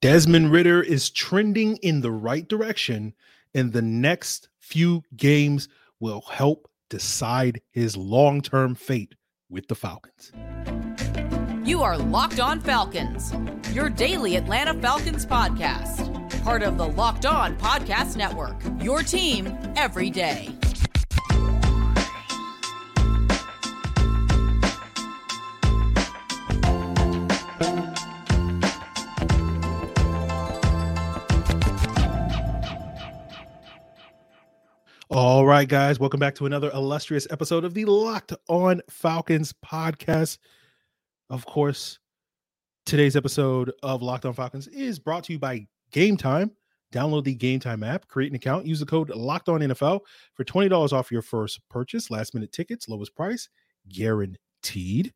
Desmond Ridder is trending in the right direction, and the next few games will help decide his long term fate with the Falcons. You are Locked On Falcons, your daily Atlanta Falcons podcast, part of the Locked On Podcast Network, your team every day. All right, guys, welcome back to another illustrious episode of the Locked On Falcons podcast. Of course, today's episode of Locked On Falcons is brought to you by Game Time. Download the Game Time app, create an account, use the code Locked On NFL for twenty dollars off your first purchase. Last minute tickets, lowest price guaranteed.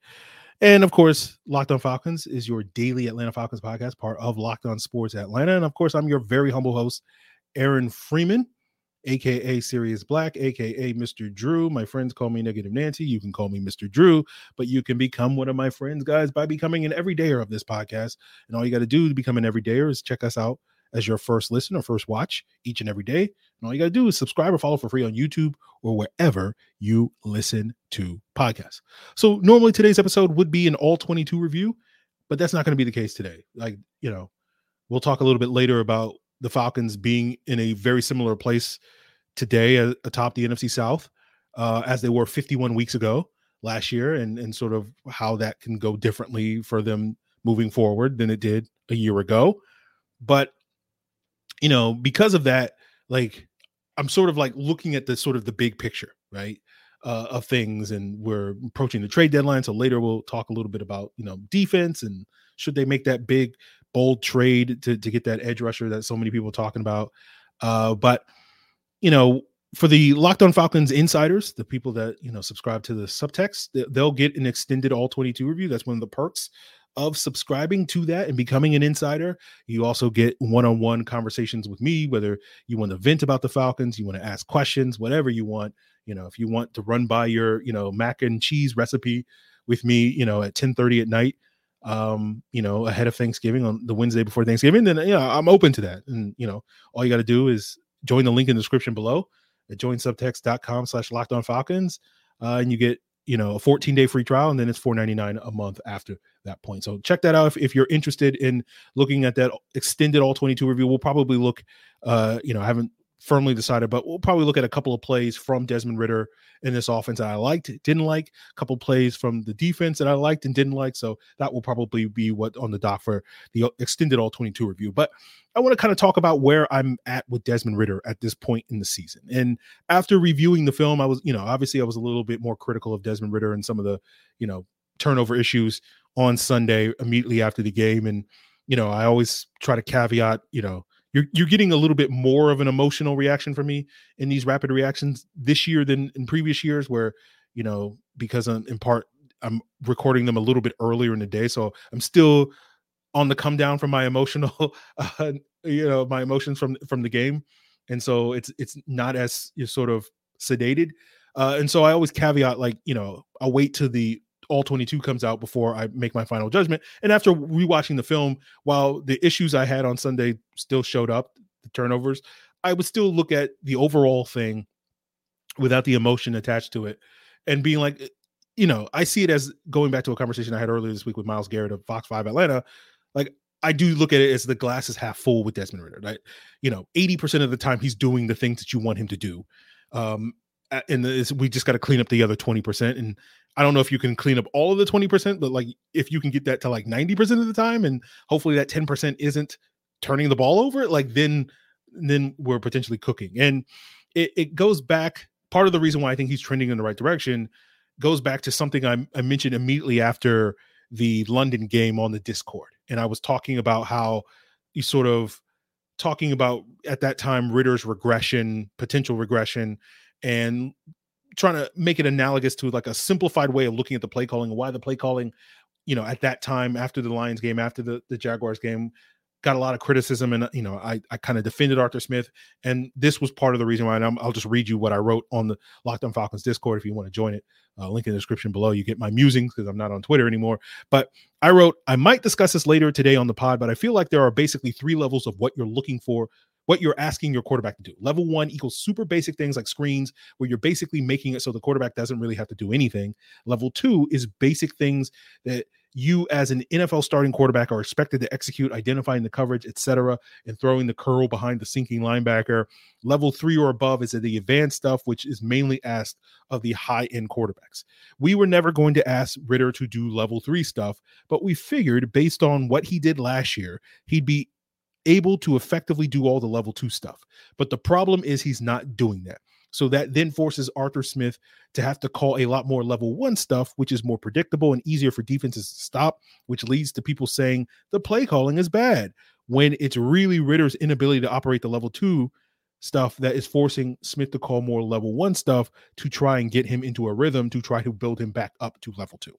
And of course, Locked On Falcons is your daily Atlanta Falcons podcast, part of Locked On Sports Atlanta. And of course, I'm your very humble host, Aaron Freeman aka Sirius Black, aka Mr. Drew. My friends call me Negative Nancy. You can call me Mr. Drew, but you can become one of my friends, guys, by becoming an everydayer of this podcast. And all you got to do to become an everydayer is check us out as your first listen or first watch each and every day. And all you got to do is subscribe or follow for free on YouTube or wherever you listen to podcasts. So normally today's episode would be an all 22 review, but that's not going to be the case today. Like, you know, we'll talk a little bit later about the Falcons being in a very similar place today atop the NFC South uh, as they were 51 weeks ago last year, and and sort of how that can go differently for them moving forward than it did a year ago. But you know, because of that, like I'm sort of like looking at the sort of the big picture, right? Uh, of things, and we're approaching the trade deadline. So later we'll talk a little bit about you know defense and should they make that big bold trade to, to get that edge rusher that so many people are talking about. Uh, but you know, for the Locked On Falcons insiders, the people that you know subscribe to the subtext, they'll get an extended all 22 review. That's one of the perks of subscribing to that and becoming an insider. You also get one-on-one conversations with me, whether you want to vent about the Falcons, you want to ask questions, whatever you want. You know, if you want to run by your, you know, mac and cheese recipe with me, you know, at 10 30 at night, um, you know, ahead of Thanksgiving on the Wednesday before Thanksgiving, then yeah, I'm open to that. And you know, all you got to do is join the link in the description below at joinsubtext.com slash locked on falcons. Uh, and you get, you know, a 14 day free trial and then it's 4.99 a month after that point. So check that out if, if you're interested in looking at that extended all 22 review. We'll probably look, uh, you know, I haven't firmly decided, but we'll probably look at a couple of plays from Desmond Ridder in this offense that I liked, didn't like, a couple plays from the defense that I liked and didn't like. So that will probably be what on the dock for the extended all 22 review. But I want to kind of talk about where I'm at with Desmond Ridder at this point in the season. And after reviewing the film, I was, you know, obviously I was a little bit more critical of Desmond Ridder and some of the, you know, turnover issues on Sunday immediately after the game. And, you know, I always try to caveat, you know, you're you're getting a little bit more of an emotional reaction from me in these rapid reactions this year than in previous years where you know because I'm, in part i'm recording them a little bit earlier in the day. So i'm still on the come down from my emotional uh, you know my emotions from from the game. And so it's it's not as you're sort of sedated. Uh, and so i always caveat like you know i'll wait till the all 22 comes out before I make my final judgment. And after rewatching the film, while the issues I had on Sunday still showed up, the turnovers, I would still look at the overall thing without the emotion attached to it and being like, eh, you know, I see it as going back to a conversation I had earlier this week with Miles Garrett of Fox 5 Atlanta. Like, I do look at it as the glass is half full with Desmond Ridder. Right? You know, 80% of the time he's doing the things that you want him to do. Um, and we just got to clean up the other 20%. And I don't know if you can clean up all of the 20%, but like if you can get that to like 90% of the time and hopefully that 10% isn't turning the ball over, like then then we're potentially cooking. And it, it goes back part of the reason why I think he's trending in the right direction goes back to something I, I mentioned immediately after the London game on the Discord. And I was talking about how you sort of talking about at that time Ridder's regression, potential regression, and trying to make it analogous to like a simplified way of looking at the play calling and why the play calling, you know, at that time after the Lions game, after the, the Jaguars game, got a lot of criticism, and you know, I I kind of defended Arthur Smith, and this was part of the reason why. And i will just read you what I wrote on the Locked On Falcons Discord if you want to join it. Uh, link in the description below. You get my musings because I'm not on Twitter anymore. But I wrote, I might discuss this later today on the pod, but I feel like there are basically three levels of what you're looking for what you're asking your quarterback to do. Level one equals super basic things like screens, where you're basically making it so the quarterback doesn't really have to do anything. Level two is basic things that you as an NFL starting quarterback are expected to execute, identifying the coverage, etc., and throwing the curl behind the sinking linebacker. Level three or above is the advanced stuff, which is mainly asked of the high end quarterbacks. We were never going to ask Ridder to do level three stuff, but we figured based on what he did last year, he'd be able to effectively do all the level two stuff. But the problem is he's not doing that. So that then forces Arthur Smith to have to call a lot more level one stuff, which is more predictable and easier for defenses to stop, which leads to people saying the play calling is bad when it's really Ridder's inability to operate the level two stuff that is forcing Smith to call more level one stuff to try and get him into a rhythm to try to build him back up to level two.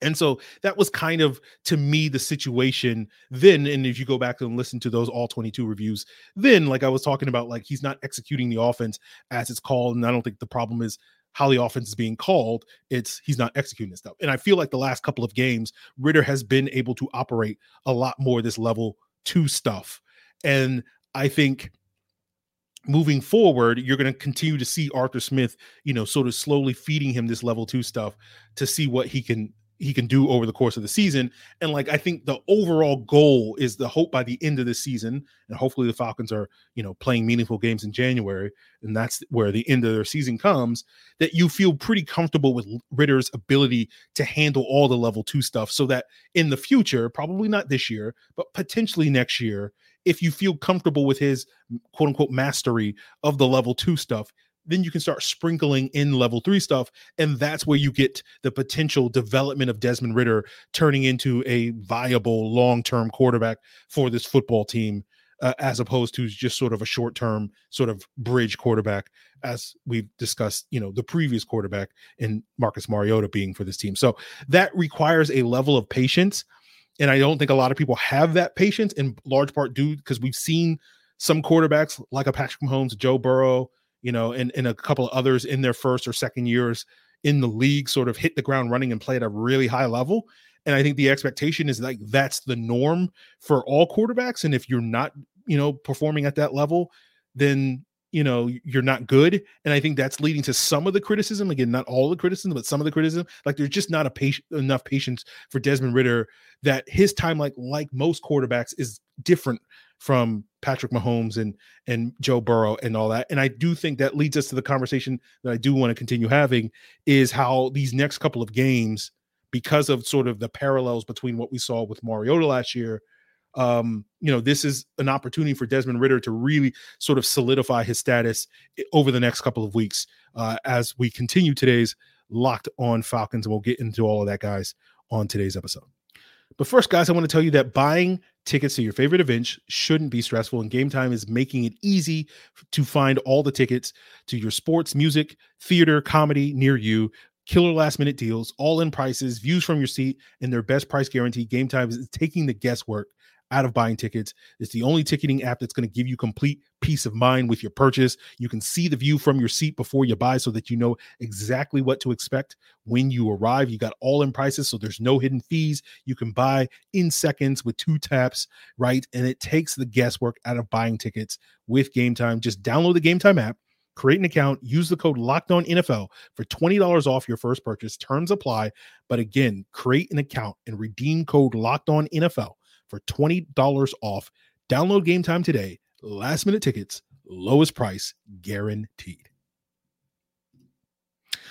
And so that was kind of to me the situation then. And if you go back and listen to those all 22 reviews, then like I was talking about, like he's not executing the offense as it's called. And I don't think the problem is how the offense is being called. It's he's not executing this stuff. And I feel like the last couple of games, Ridder has been able to operate a lot more this level two stuff. And I think moving forward, you're going to continue to see Arthur Smith, you know, sort of slowly feeding him this level two stuff to see what he can he can do over the course of the season. And like I think the overall goal is the hope by the end of the season, and hopefully the Falcons are you know playing meaningful games in January, and that's where the end of their season comes. That you feel pretty comfortable with Ridder's ability to handle all the level two stuff, so that in the future, probably not this year, but potentially next year, if you feel comfortable with his quote unquote mastery of the level two stuff, then you can start sprinkling in level three stuff. And that's where you get the potential development of Desmond Ridder turning into a viable long term quarterback for this football team, uh, as opposed to just sort of a short term, sort of bridge quarterback, as we've discussed, you know, the previous quarterback in Marcus Mariota being for this team. So that requires a level of patience. And I don't think a lot of people have that patience in large part due because we've seen some quarterbacks like a Patrick Mahomes, Joe Burrow, you know, and, and a couple of others in their first or second years in the league sort of hit the ground running and play at a really high level. And I think the expectation is like that's the norm for all quarterbacks. And if you're not, you know, performing at that level, then you know you're not good and i think that's leading to some of the criticism again not all the criticism but some of the criticism like there's just not a patient enough patience for desmond ridder that his time like like most quarterbacks is different from Patrick Mahomes and and Joe Burrow and all that. And I do think that leads us to the conversation that I do want to continue having is how these next couple of games, because of sort of the parallels between what we saw with Mariota last year, um, you know, this is an opportunity for Desmond Ridder to really sort of solidify his status over the next couple of weeks uh, as we continue today's locked on Falcons. And we'll get into all of that, guys, on today's episode. But first, guys, I want to tell you that buying tickets to your favorite events shouldn't be stressful, and Game Time is making it easy to find all the tickets to your sports, music, theater, comedy near you. Killer last minute deals, all in prices, views from your seat, and their best price guarantee. Game Time is taking the guesswork out of buying tickets. It's the only ticketing app that's going to give you complete peace of mind with your purchase. You can see the view from your seat before you buy so that you know exactly what to expect when you arrive. You got all in prices, so there's no hidden fees. You can buy in seconds with two taps, right? And it takes the guesswork out of buying tickets with Game Time. Just download the Game Time app create an account, use the code Locked On NFL for $20 off your first purchase. Terms apply. But again, create an account and redeem code Locked On NFL for $20 off. Download game time today. Last minute tickets, lowest price guaranteed.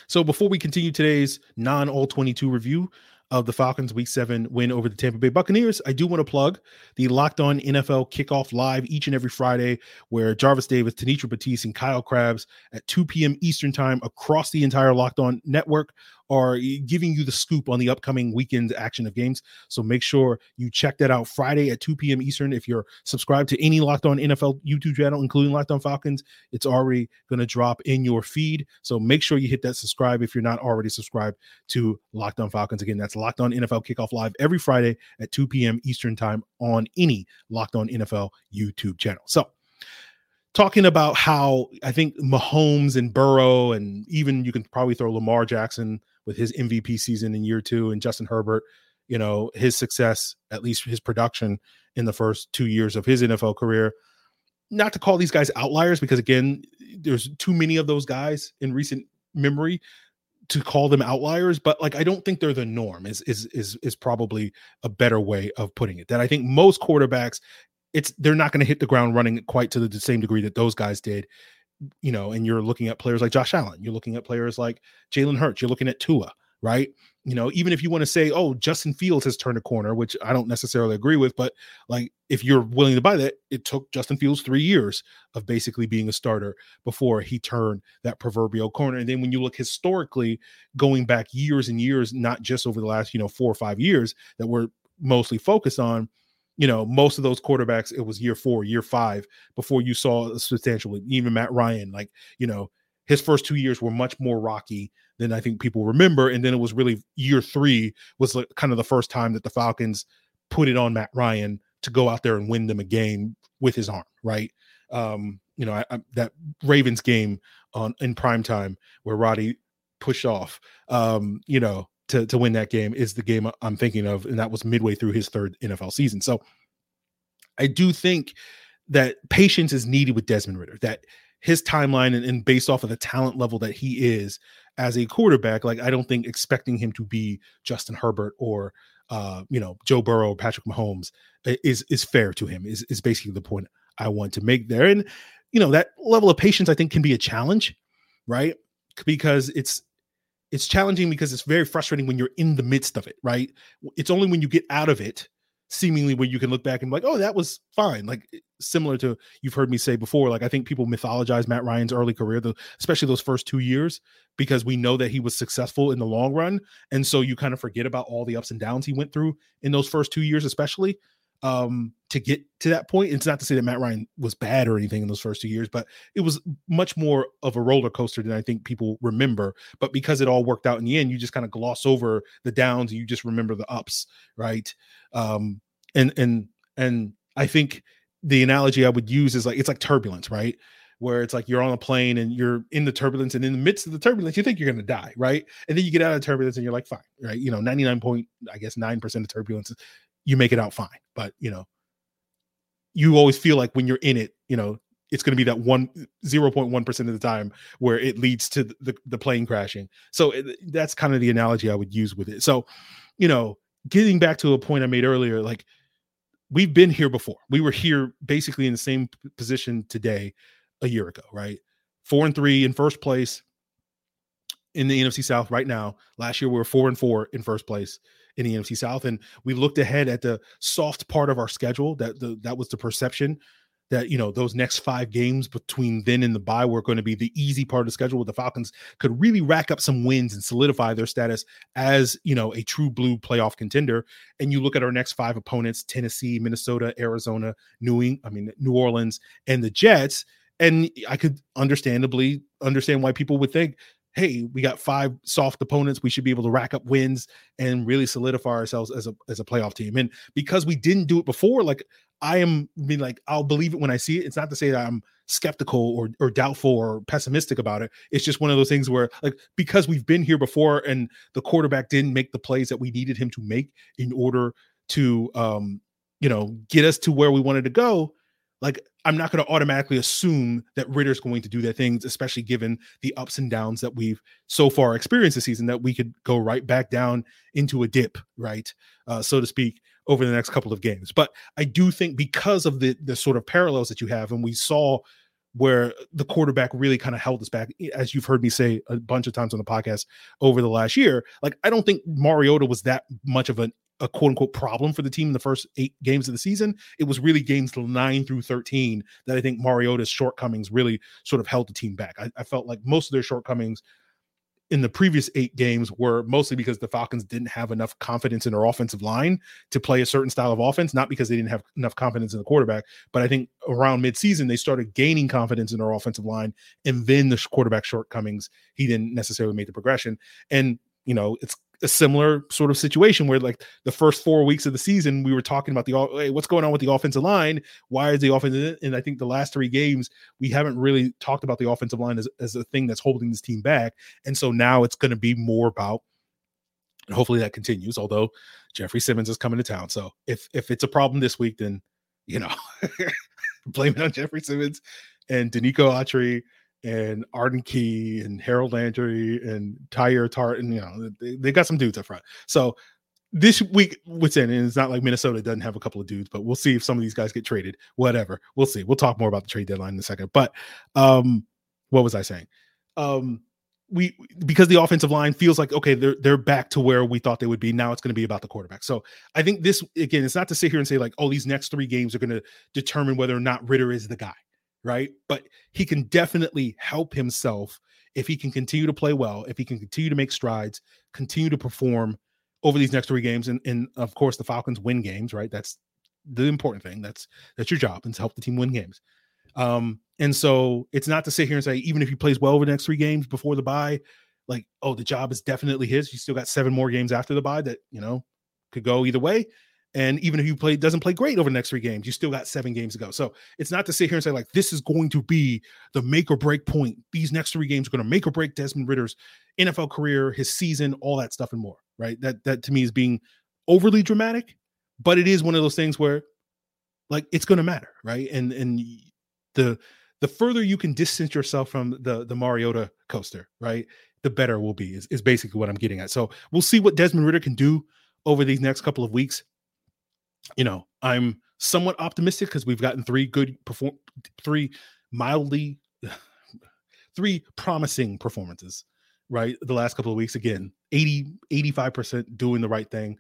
So before we continue today's non all 22 review, of the Falcons week seven win over the Tampa Bay Buccaneers, I do want to plug the Locked On NFL kickoff live each and every Friday, where Jarvis Davis, Tanitra Batiste, and Kyle Crabbs at 2 p.m. Eastern time across the entire Locked On network are giving you the scoop on the upcoming weekend action of games. So make sure you check that out Friday at 2 p.m. Eastern. If you're subscribed to any Locked On NFL YouTube channel, including Locked On Falcons, it's already going to drop in your feed. So make sure you hit that subscribe if you're not already subscribed to Locked On Falcons. Again, that's Locked On NFL Kickoff Live every Friday at 2 p.m. Eastern Time on any Locked On NFL YouTube channel. So talking about how I think Mahomes and Burrow, and even you can probably throw Lamar Jackson with his MVP season in year two, and Justin Herbert, you know, his success, at least his production in the first two years of his NFL career. Not to call these guys outliers, because again, there's too many of those guys in recent memory to call them outliers, but like I don't think they're the norm is is is is probably a better way of putting it. That I think most quarterbacks it's they're not going to hit the ground running quite to the same degree that those guys did. You know, and you're looking at players like Josh Allen, you're looking at players like Jalen Hurts, you're looking at Tua, right? You know, even if you want to say, oh, Justin Fields has turned a corner, which I don't necessarily agree with, but like if you're willing to buy that, it took Justin Fields three years of basically being a starter before he turned that proverbial corner. And then when you look historically, going back years and years, not just over the last, you know, four or five years that we're mostly focused on, you know, most of those quarterbacks, it was year four, year five before you saw a substantial, even Matt Ryan, like, you know, his first two years were much more rocky than I think people remember. And then it was really year three was like kind of the first time that the Falcons put it on Matt Ryan to go out there and win them a game with his arm, right? Um, you know, I, I, that Ravens game on in prime time where Roddy pushed off, um, you know, to to win that game is the game I'm thinking of, and that was midway through his third NFL season. So I do think that patience is needed with Desmond Ridder. That his timeline and, and based off of the talent level that he is as a quarterback, like I don't think expecting him to be Justin Herbert or uh, you know Joe Burrow or Patrick Mahomes is is fair to him. Is is basically the point I want to make there. And you know that level of patience I think can be a challenge, right? Because it's it's challenging because it's very frustrating when you're in the midst of it, right? It's only when you get out of it, seemingly where you can look back and be like, oh, that was fine. Like eh, similar to you've heard me say before, like I think people mythologize Matt Ryan's early career, the, especially those first two years, because we know that he was successful in the long run. And so you kind of forget about all the ups and downs he went through in those first two years, especially um to get to that point. It's not to say that Matt Ryan was bad or anything in those first two years, but it was much more of a roller coaster than I think people remember. But because it all worked out in the end, you just kind of gloss over the downs, and you just remember the ups, right? Um and and and I think the analogy I would use is like it's like turbulence, right? Where it's like you're on a plane and you're in the turbulence, and in the midst of the turbulence, you think you're gonna die, right? And then you get out of turbulence and you're like, fine, right? You know, 99 point, I guess nine percent of turbulence you make it out fine. But you know, you always feel like when you're in it, you know, it's going to be that one 0.1% of the time where it leads to the, the plane crashing. So eh, it, that's kind of the analogy I would use with it. So, you know, getting back to a point I made earlier, like we've been here before. We were here basically in the same position today a year ago, right? Four and three in first place in the NFC South right now. Last year we were four and four in first place in the NFC South. And we looked ahead at the soft part of our schedule. That the, that was the perception that you know those next five games between then and the bye were going to be the easy part of the schedule where the Falcons could really rack up some wins and solidify their status as you know a true blue playoff contender. And you look at our next five opponents: Tennessee, Minnesota, Arizona, New England, I mean New Orleans, and the Jets. And I could understandably understand why people would think hey, we got five soft opponents. We should be able to rack up wins and really solidify ourselves as a as a playoff team. And because we didn't do it before, like I am I mean, like I'll believe it when I see it. It's not to say that I'm skeptical or or doubtful or pessimistic about it. It's just one of those things where like because we've been here before and the quarterback didn't make the plays that we needed him to make in order to um you know get us to where we wanted to go like I'm not going to automatically assume that Ridder's going to do that things, especially given the ups and downs that we've so far experienced this season, that we could go right back down into a dip, right, uh, so to speak, over the next couple of games. But I do think because of the the sort of parallels that you have, and we saw where the quarterback really kind of held us back, as you've heard me say a bunch of times on the podcast over the last year. Like I don't think Mariota was that much of an a quote unquote problem for the team in the first eight games of the season. It was really games nine through 13 that I think Mariota's shortcomings really sort of held the team back. I, I felt like most of their shortcomings in the previous eight games were mostly because the Falcons didn't have enough confidence in their offensive line to play a certain style of offense, not because they didn't have enough confidence in the quarterback. But I think around midseason, they started gaining confidence in their offensive line. And then the quarterback shortcomings, he didn't necessarily make the progression. And, you know, it's a similar sort of situation where like the first four weeks of the season we were talking about the hey, what's going on with the offensive line? Why is the offense and i think the last three games we haven't really talked about the offensive line as, as a thing that's holding this team back. And so now it's going to be more about and hopefully that continues although jeffrey simmons is coming to town. So if if it's a problem this week then you know blame it on jeffrey simmons and Denico Autry and Arden Key and Harold Landry and Tyler Tartan. you know they, they got some dudes up front. So this week within, and it's not like Minnesota doesn't have a couple of dudes, but we'll see if some of these guys get traded. Whatever, we'll see. We'll talk more about the trade deadline in a second. But um, what was I saying? Um, we because the offensive line feels like okay, they're they're back to where we thought they would be. Now it's going to be about the quarterback. So I think this again, it's not to sit here and say like, oh, these next three games are going to determine whether or not ridder is the guy right? But he can definitely help himself if he can continue to play well, if he can continue to make strides, continue to perform over these next three games, and, and of course the Falcons win games, right? That's the important thing. That's that's your job, and to help the team win games. Um, and so it's not to sit here and say even if he plays well over the next three games before the bye, like oh the job is definitely his. You still got seven more games after the bye that you know could go either way. And even if you play doesn't play great over the next three games, you still got seven games to go. So it's not to sit here and say like this is going to be the make or break point. These next three games are going to make or break Desmond Ridder's NFL career, his season, all that stuff and more. Right? That that to me is being overly dramatic, but it is one of those things where like it's going to matter, right? And and the the further you can distance yourself from the the Mariota coaster, right? The better will be is, is basically what I'm getting at. So we'll see what Desmond Ridder can do over these next couple of weeks you know, I'm somewhat optimistic because we've gotten three good perform three mildly three promising performances, right? The last couple of weeks again, 80 85% doing the right thing.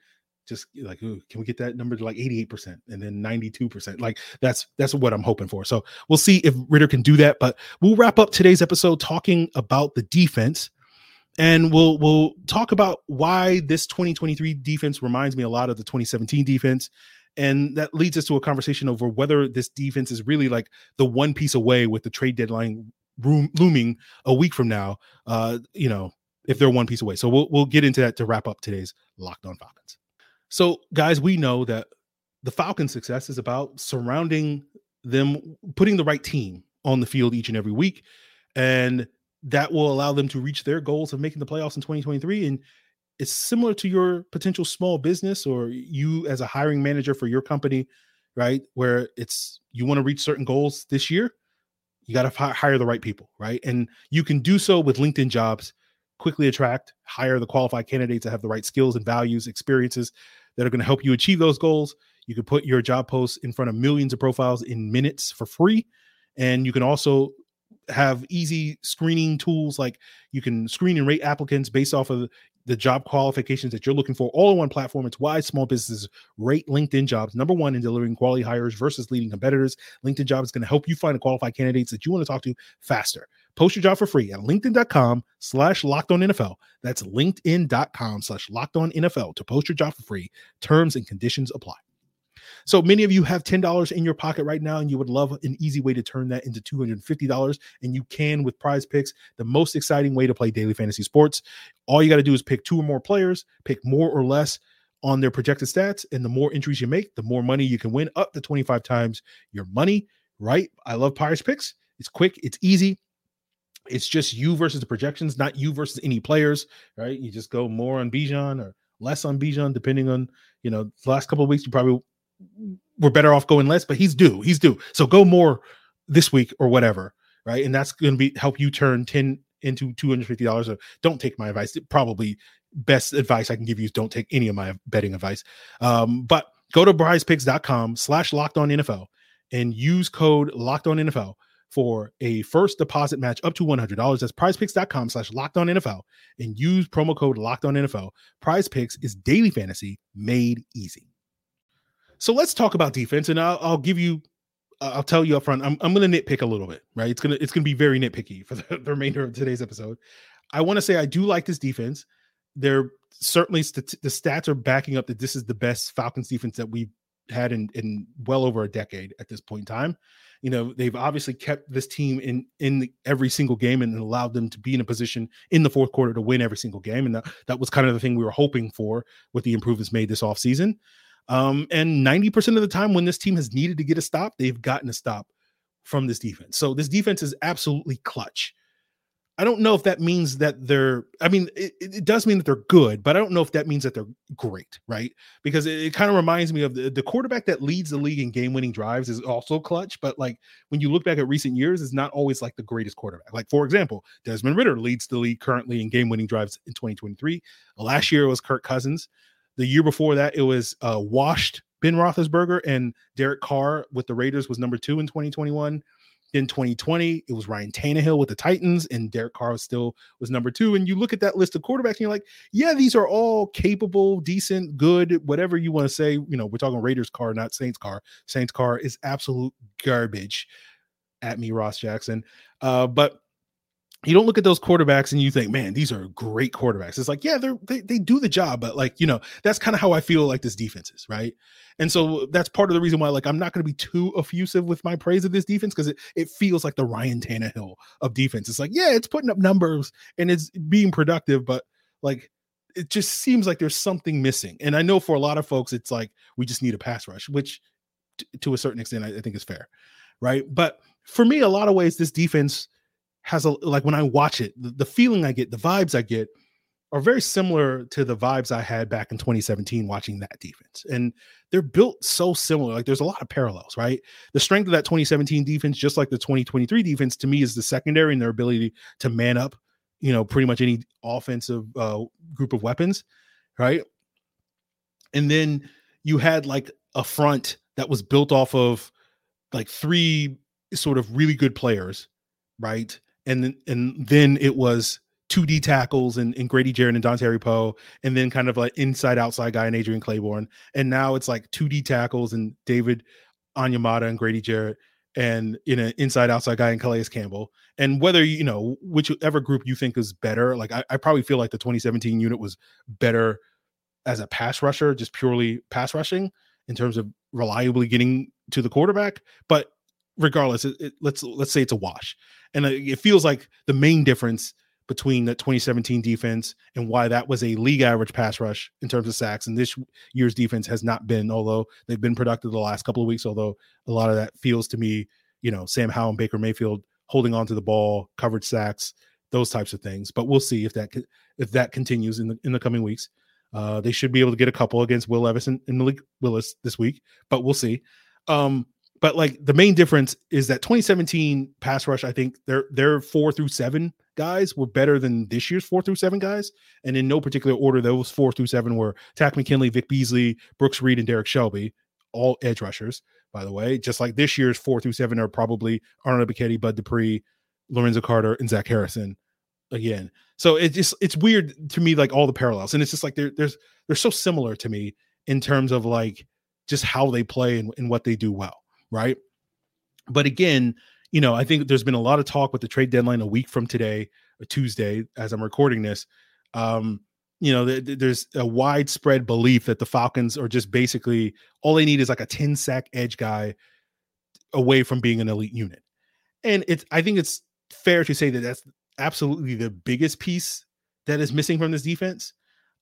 Just like ooh, can we get that number to like 88% and then 92%? Like that's that's what I'm hoping for. So we'll see if Ridder can do that, but we'll wrap up today's episode talking about the defense and we'll we'll talk about why this 2023 defense reminds me a lot of the 2017 defense and that leads us to a conversation over whether this defense is really like the one piece away with the trade deadline room, looming a week from now. Uh, you know, if they're one piece away. So we'll we'll get into that to wrap up today's Locked On Falcons. So, guys, we know that the Falcons' success is about surrounding them, putting the right team on the field each and every week, and that will allow them to reach their goals of making the playoffs in 2023. And it's similar to your potential small business or you as a hiring manager for your company, right? Where it's you want to reach certain goals this year, you got to hire the right people, right? And you can do so with LinkedIn jobs, quickly attract, hire the qualified candidates that have the right skills and values, experiences that are going to help you achieve those goals. You can put your job posts in front of millions of profiles in minutes for free. And you can also have easy screening tools like you can screen and rate applicants based off of the job qualifications that you're looking for all in one platform. It's why small businesses rate LinkedIn jobs number one in delivering quality hires versus leading competitors. LinkedIn jobs is going to help you find the qualified candidates that you want to talk to faster. Post your job for free at LinkedIn.com slash locked on NFL. That's LinkedIn.com slash locked on NFL to post your job for free. Terms and conditions apply. So many of you have $10 in your pocket right now, and you would love an easy way to turn that into $250. And you can with prize picks, the most exciting way to play daily fantasy sports. All you got to do is pick two or more players, pick more or less on their projected stats. And the more entries you make, the more money you can win up to 25 times your money, right? I love prize picks. It's quick, it's easy. It's just you versus the projections, not you versus any players, right? You just go more on Bijan or less on Bijan, depending on, you know, the last couple of weeks, you probably we're better off going less, but he's due. He's due. So go more this week or whatever, right? And that's going to be help you turn 10 into $250. So don't take my advice. Probably best advice I can give you is don't take any of my betting advice. Um, but go to prizepicks.com slash locked on NFL and use code locked on NFL for a first deposit match up to $100. That's prizepicks.com slash locked on NFL and use promo code locked on NFL. Prize Picks is daily fantasy made easy. So let's talk about defense, and I'll, I'll give you, I'll tell you up front. I'm, I'm going to nitpick a little bit, right? It's gonna it's gonna be very nitpicky for the, the remainder of today's episode. I want to say I do like this defense. They're certainly st- the stats are backing up that this is the best Falcons defense that we've had in, in well over a decade at this point in time. You know, they've obviously kept this team in in every single game and allowed them to be in a position in the fourth quarter to win every single game. And that, that was kind of the thing we were hoping for with the improvements made this offseason. Um, and 90% of the time when this team has needed to get a stop, they've gotten a stop from this defense. So this defense is absolutely clutch. I don't know if that means that they're, I mean, it, it does mean that they're good, but I don't know if that means that they're great, right? Because it, it kind of reminds me of the, the quarterback that leads the league in game winning drives is also clutch. But like when you look back at recent years, is not always like the greatest quarterback. Like, for example, Desmond Ridder leads the league currently in game winning drives in 2023. Last year it was Kirk Cousins. The year before that, it was uh, washed Ben Roethlisberger and Derek Carr with the Raiders was number two in 2021. In 2020, it was Ryan Tannehill with the Titans, and Derek Carr still was number two. And you look at that list of quarterbacks, and you're like, yeah, these are all capable, decent, good, whatever you want to say. You know, we're talking Raiders Carr, not Saints Carr. Saints Carr is absolute garbage. At me, Ross Jackson. Uh, but you don't look at those quarterbacks and you think, man, these are great quarterbacks. It's like, yeah, they're they, they do the job, but like, you know, that's kind of how I feel like this defense is, right? And so uh, that's part of the reason why, like, I'm not going to be too effusive with my praise of this defense because it, it feels like the Ryan Tannehill of defense. It's like, yeah, it's putting up numbers and it's being productive, but like it just seems like there's something missing. And I know for a lot of folks, it's like we just need a pass rush, which t- to a certain extent, I, I think is fair, right? But for me, a lot of ways, this defense has a like when I watch it, the, the, feeling I get, the vibes I get are very similar to the vibes I had back in 2017 watching that defense. And they're built so similar. Like there's a lot of parallels, right? The strength of that 2017 defense, just like the 2023 defense, to me is the secondary and their ability to man up, you know, pretty much any offensive uh, group of weapons, right? And then you had like a front that was built off of like three sort of really good players, right? And and then it was 2D tackles and, and Grady Jarrett and Dontari Poe, and then kind of like inside outside guy and Adrian Clayborn. And now it's like 2D tackles and David Onyemata and Grady Jarrett, and in an inside outside guy and Calais Campbell. And whether you know whichever group you think is better, like I, I probably feel like the 2017 unit was better as a pass rusher, just purely pass rushing in terms of reliably getting to the quarterback. But regardless, it, it, let's let's say it's a wash, and it feels like the main difference between the 2017 defense and why that was a league average pass rush in terms of sacks, and this year's defense has not been. Although they've been productive the last couple of weeks, although a lot of that feels to me, you know, Sam Howell and Baker Mayfield holding on to the ball, covered sacks, those types of things. But we'll see if that if that continues in the in the coming weeks. Uh, they should be able to get a couple against Will Levis and, and Malik Willis this week, but we'll see. Um, but like the main difference is that 2017 pass rush, I think their their four through seven guys were better than this year's four through seven guys. And in no particular order, those four through seven were Takk McKinley, Vic Beasley, Brooks Reed, and Derrick Shelby, all edge rushers, by the way. Just like this year's four through seven are probably Arnold Ebiketie, Bud Dupree, Lorenzo Carter, and Zach Harrison again. So it's just it's weird to me, like all the parallels. And it's just like they're there's they're so similar to me in terms of like just how they play and, and what they do well right? But again, you know, I think there's been a lot of talk with the trade deadline a week from today, a Tuesday, as I'm recording this. Um, you know, th- th- there's a widespread belief that the Falcons are just basically all they need is like a 10 sack edge guy away from being an elite unit. And it's, I think it's fair to say that that's absolutely the biggest piece that is missing from this defense.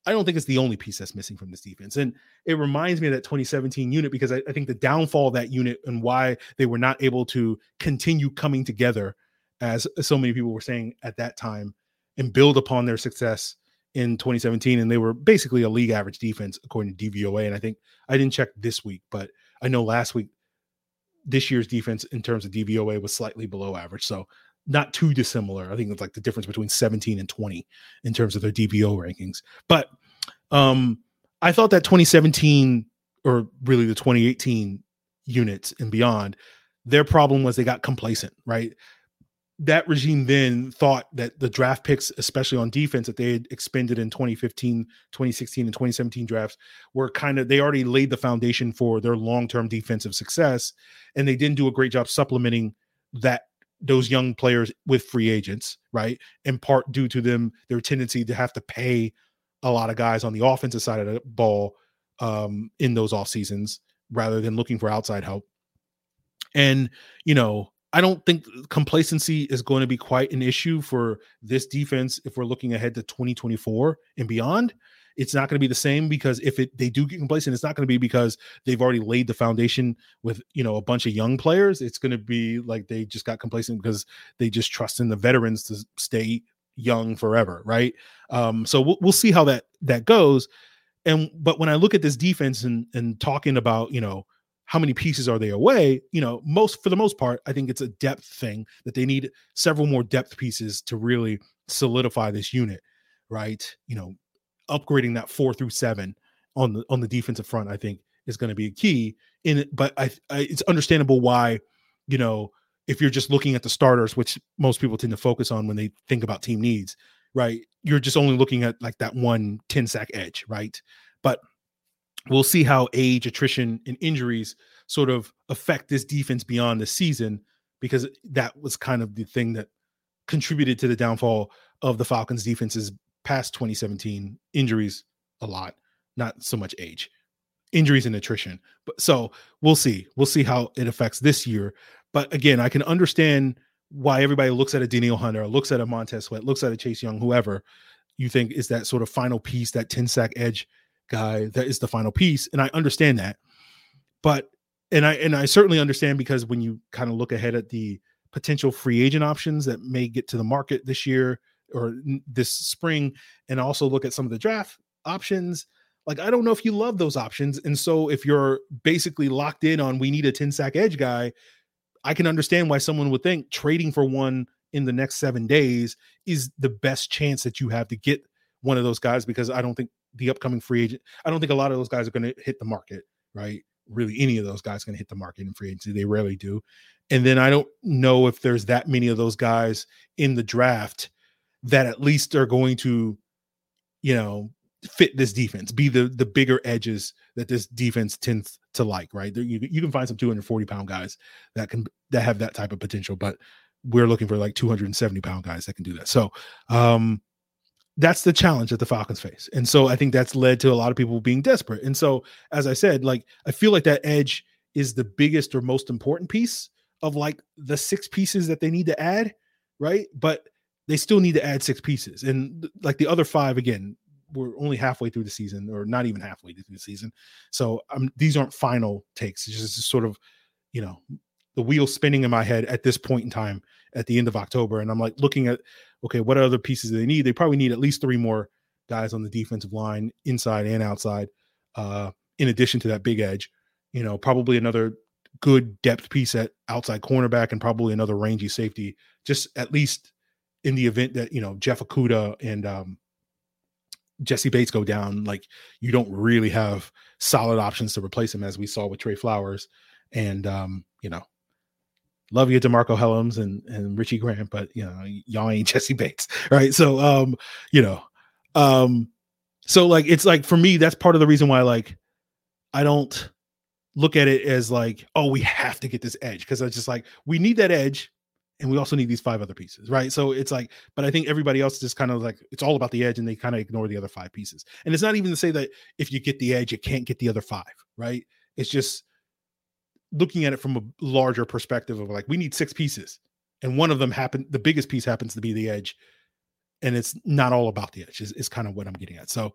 I don't think it's the only piece that's missing from this defense. And it reminds me of that 2017 unit because I, I, think the downfall of that unit and why they were not able to continue coming together, as so many people were saying at that time, and build upon their success in 2017. And they were basically a league average defense according to DVOA. And I think I didn't check this week, but I know last week, this year's defense in terms of DVOA was slightly below average. So not too dissimilar. I think it's like the difference between 17 and 20 in terms of their DVO rankings. But um, I thought that 2017 or really the 2018 units and beyond, their problem was they got complacent, right? That regime then thought that the draft picks, especially on defense, that they had expended in 2015, 2016, and 2017 drafts were kind of, they already laid the foundation for their long term defensive success. And they didn't do a great job supplementing that those young players with free agents, right? In part due to them their tendency to have to pay a lot of guys on the offensive side of the ball um, in those off seasons rather than looking for outside help. And you know, I don't think complacency is going to be quite an issue for this defense if we're looking ahead to 2024 and beyond it's not going to be the same because if it they do get complacent, it's not going to be because they've already laid the foundation with you know a bunch of young players. It's going to be like they just got complacent because they just trust in the veterans to stay young forever, right? Um, so we'll, we'll see how that that goes. And but when I look at this defense and and talking about you know how many pieces are they away you know most for the most part i think it's a depth thing that they need several more depth pieces to really solidify this unit right you know upgrading that four through seven on the on the defensive front, I think is going to be a key in. But I, I, it's understandable why, you know, if you're just looking at the starters, which most people tend to focus on when they think about team needs, right? You're just only looking at like that one 10 sack edge, right? But we'll see how age, attrition, and injuries sort of affect this defense beyond the season, because that was kind of the thing that contributed to the downfall of the Falcons defenses past 2017 injuries a lot not so much age injuries and attrition but so we'll see we'll see how it affects this year but again i can understand why everybody looks at a Danielle Hunter, looks at a Montez Sweat, looks at a Chase Young, whoever you think is that sort of final piece, that 10 sack edge guy that is the final piece. And I understand that. But and I and I certainly understand because when you kind of look ahead at the potential free agent options that may get to the market this year, or this spring and also look at some of the draft options like i don't know if you love those options and so if you're basically locked in on we need a 10 sack edge guy i can understand why someone would think trading for one in the next 7 days is the best chance that you have to get one of those guys because i don't think the upcoming free agent i don't think a lot of those guys are going to hit the market right? Really any of those guys going to hit the market in free agency they rarely do and then i don't know if there's that many of those guys in the draft that at least are going to, you know, fit this defense, be the the bigger edges that this defense tends to like, right? There, you, you can find some 240 pound guys that can that have that type of potential, but we're looking for like 270 pound guys that can do that. So um that's the challenge that the Falcons face. And so I think that's led to a lot of people being desperate. And so as I said, like I feel like that edge is the biggest or most important piece of like the six pieces that they need to add, right? But they still need to add six pieces. And like the other five, again, we're only halfway through the season, or not even halfway through the season. So um, these aren't final takes. It's just sort of, you know, the wheel spinning in my head at this point in time at the end of October. And I'm like looking at, okay, what other pieces do they need? They probably need at least three more guys on the defensive line, inside and outside, uh, in addition to that big edge. You know, probably another good depth piece at outside cornerback and probably another rangy safety, just at least in the event that you know Jeff Okudah and um, Jessie Bates go down, like you don't really have solid options to replace him, as we saw with Trey Flowers, and um, you know, love you, Demarco Hellams and and Richie Grant, but you know, y'all ain't Jessie Bates, right? So, um, you know, um, so like it's like for me, that's part of the reason why like I don't look at it as like, oh, we have to get this edge because I just like we need that edge and we also need these five other pieces, right? So it's like, but I think everybody else just kind of like it's all about the edge, and they kind of ignore the other five pieces. And it's not even to say that if you get the edge, you can't get the other five, right? It's just looking at it from a larger perspective of like we need six pieces, and one of them happen. The biggest piece happens to be the edge, and it's not all about the edge. Is, is kind of what I'm getting at. So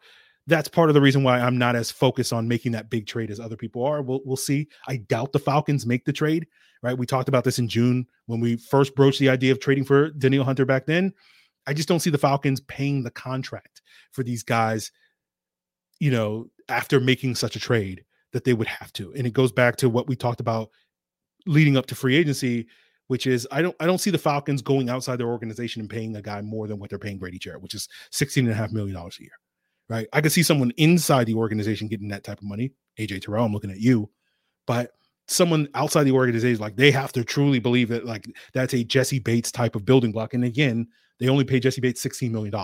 that's part of the reason why I'm not as focused on making that big trade as other people are. We'll we'll see. I doubt the Falcons make the trade right? We talked about this in June when we first broached the idea of trading for Danielle Hunter back then. I just don't see the Falcons paying the contract for these guys, you know, after making such a trade that they would have to. And it goes back to what we talked about leading up to free agency, which is I don't I don't see the Falcons going outside their organization and paying a guy more than what they're paying Grady Jarrett, which is sixteen and a half million dollars a year. Right. I could see someone inside the organization getting that type of money. AJ Terrell, I'm looking at you. But someone outside the organization like they have to truly believe that like that's a Jessie Bates type of building block. And again, they only pay Jessie Bates $16 million.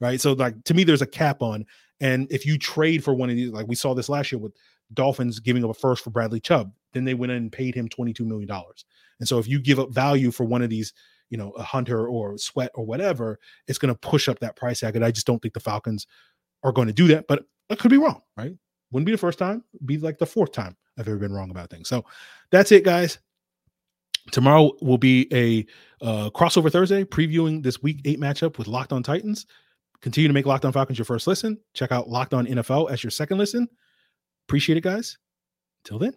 Right. So like to me, there's a cap on. And if you trade for one of these, like we saw this last year with Dolphins giving up a first for Bradley Chubb. Then they went in and paid him $22 million. And so if you give up value for one of these, you know, a Hunter or Sweat or whatever, it's going to push up that price tag. And I just don't think the Falcons are going to do that. But I could be wrong, right? Wouldn't be the first time, be like the fourth time I've ever been wrong about things. So that's it, guys. Tomorrow will be a uh, crossover Thursday previewing this week eight matchup with Locked On Titans. Continue to make Locked On Falcons your first listen. Check out Locked On NFL as your second listen. Appreciate it, guys. Till then.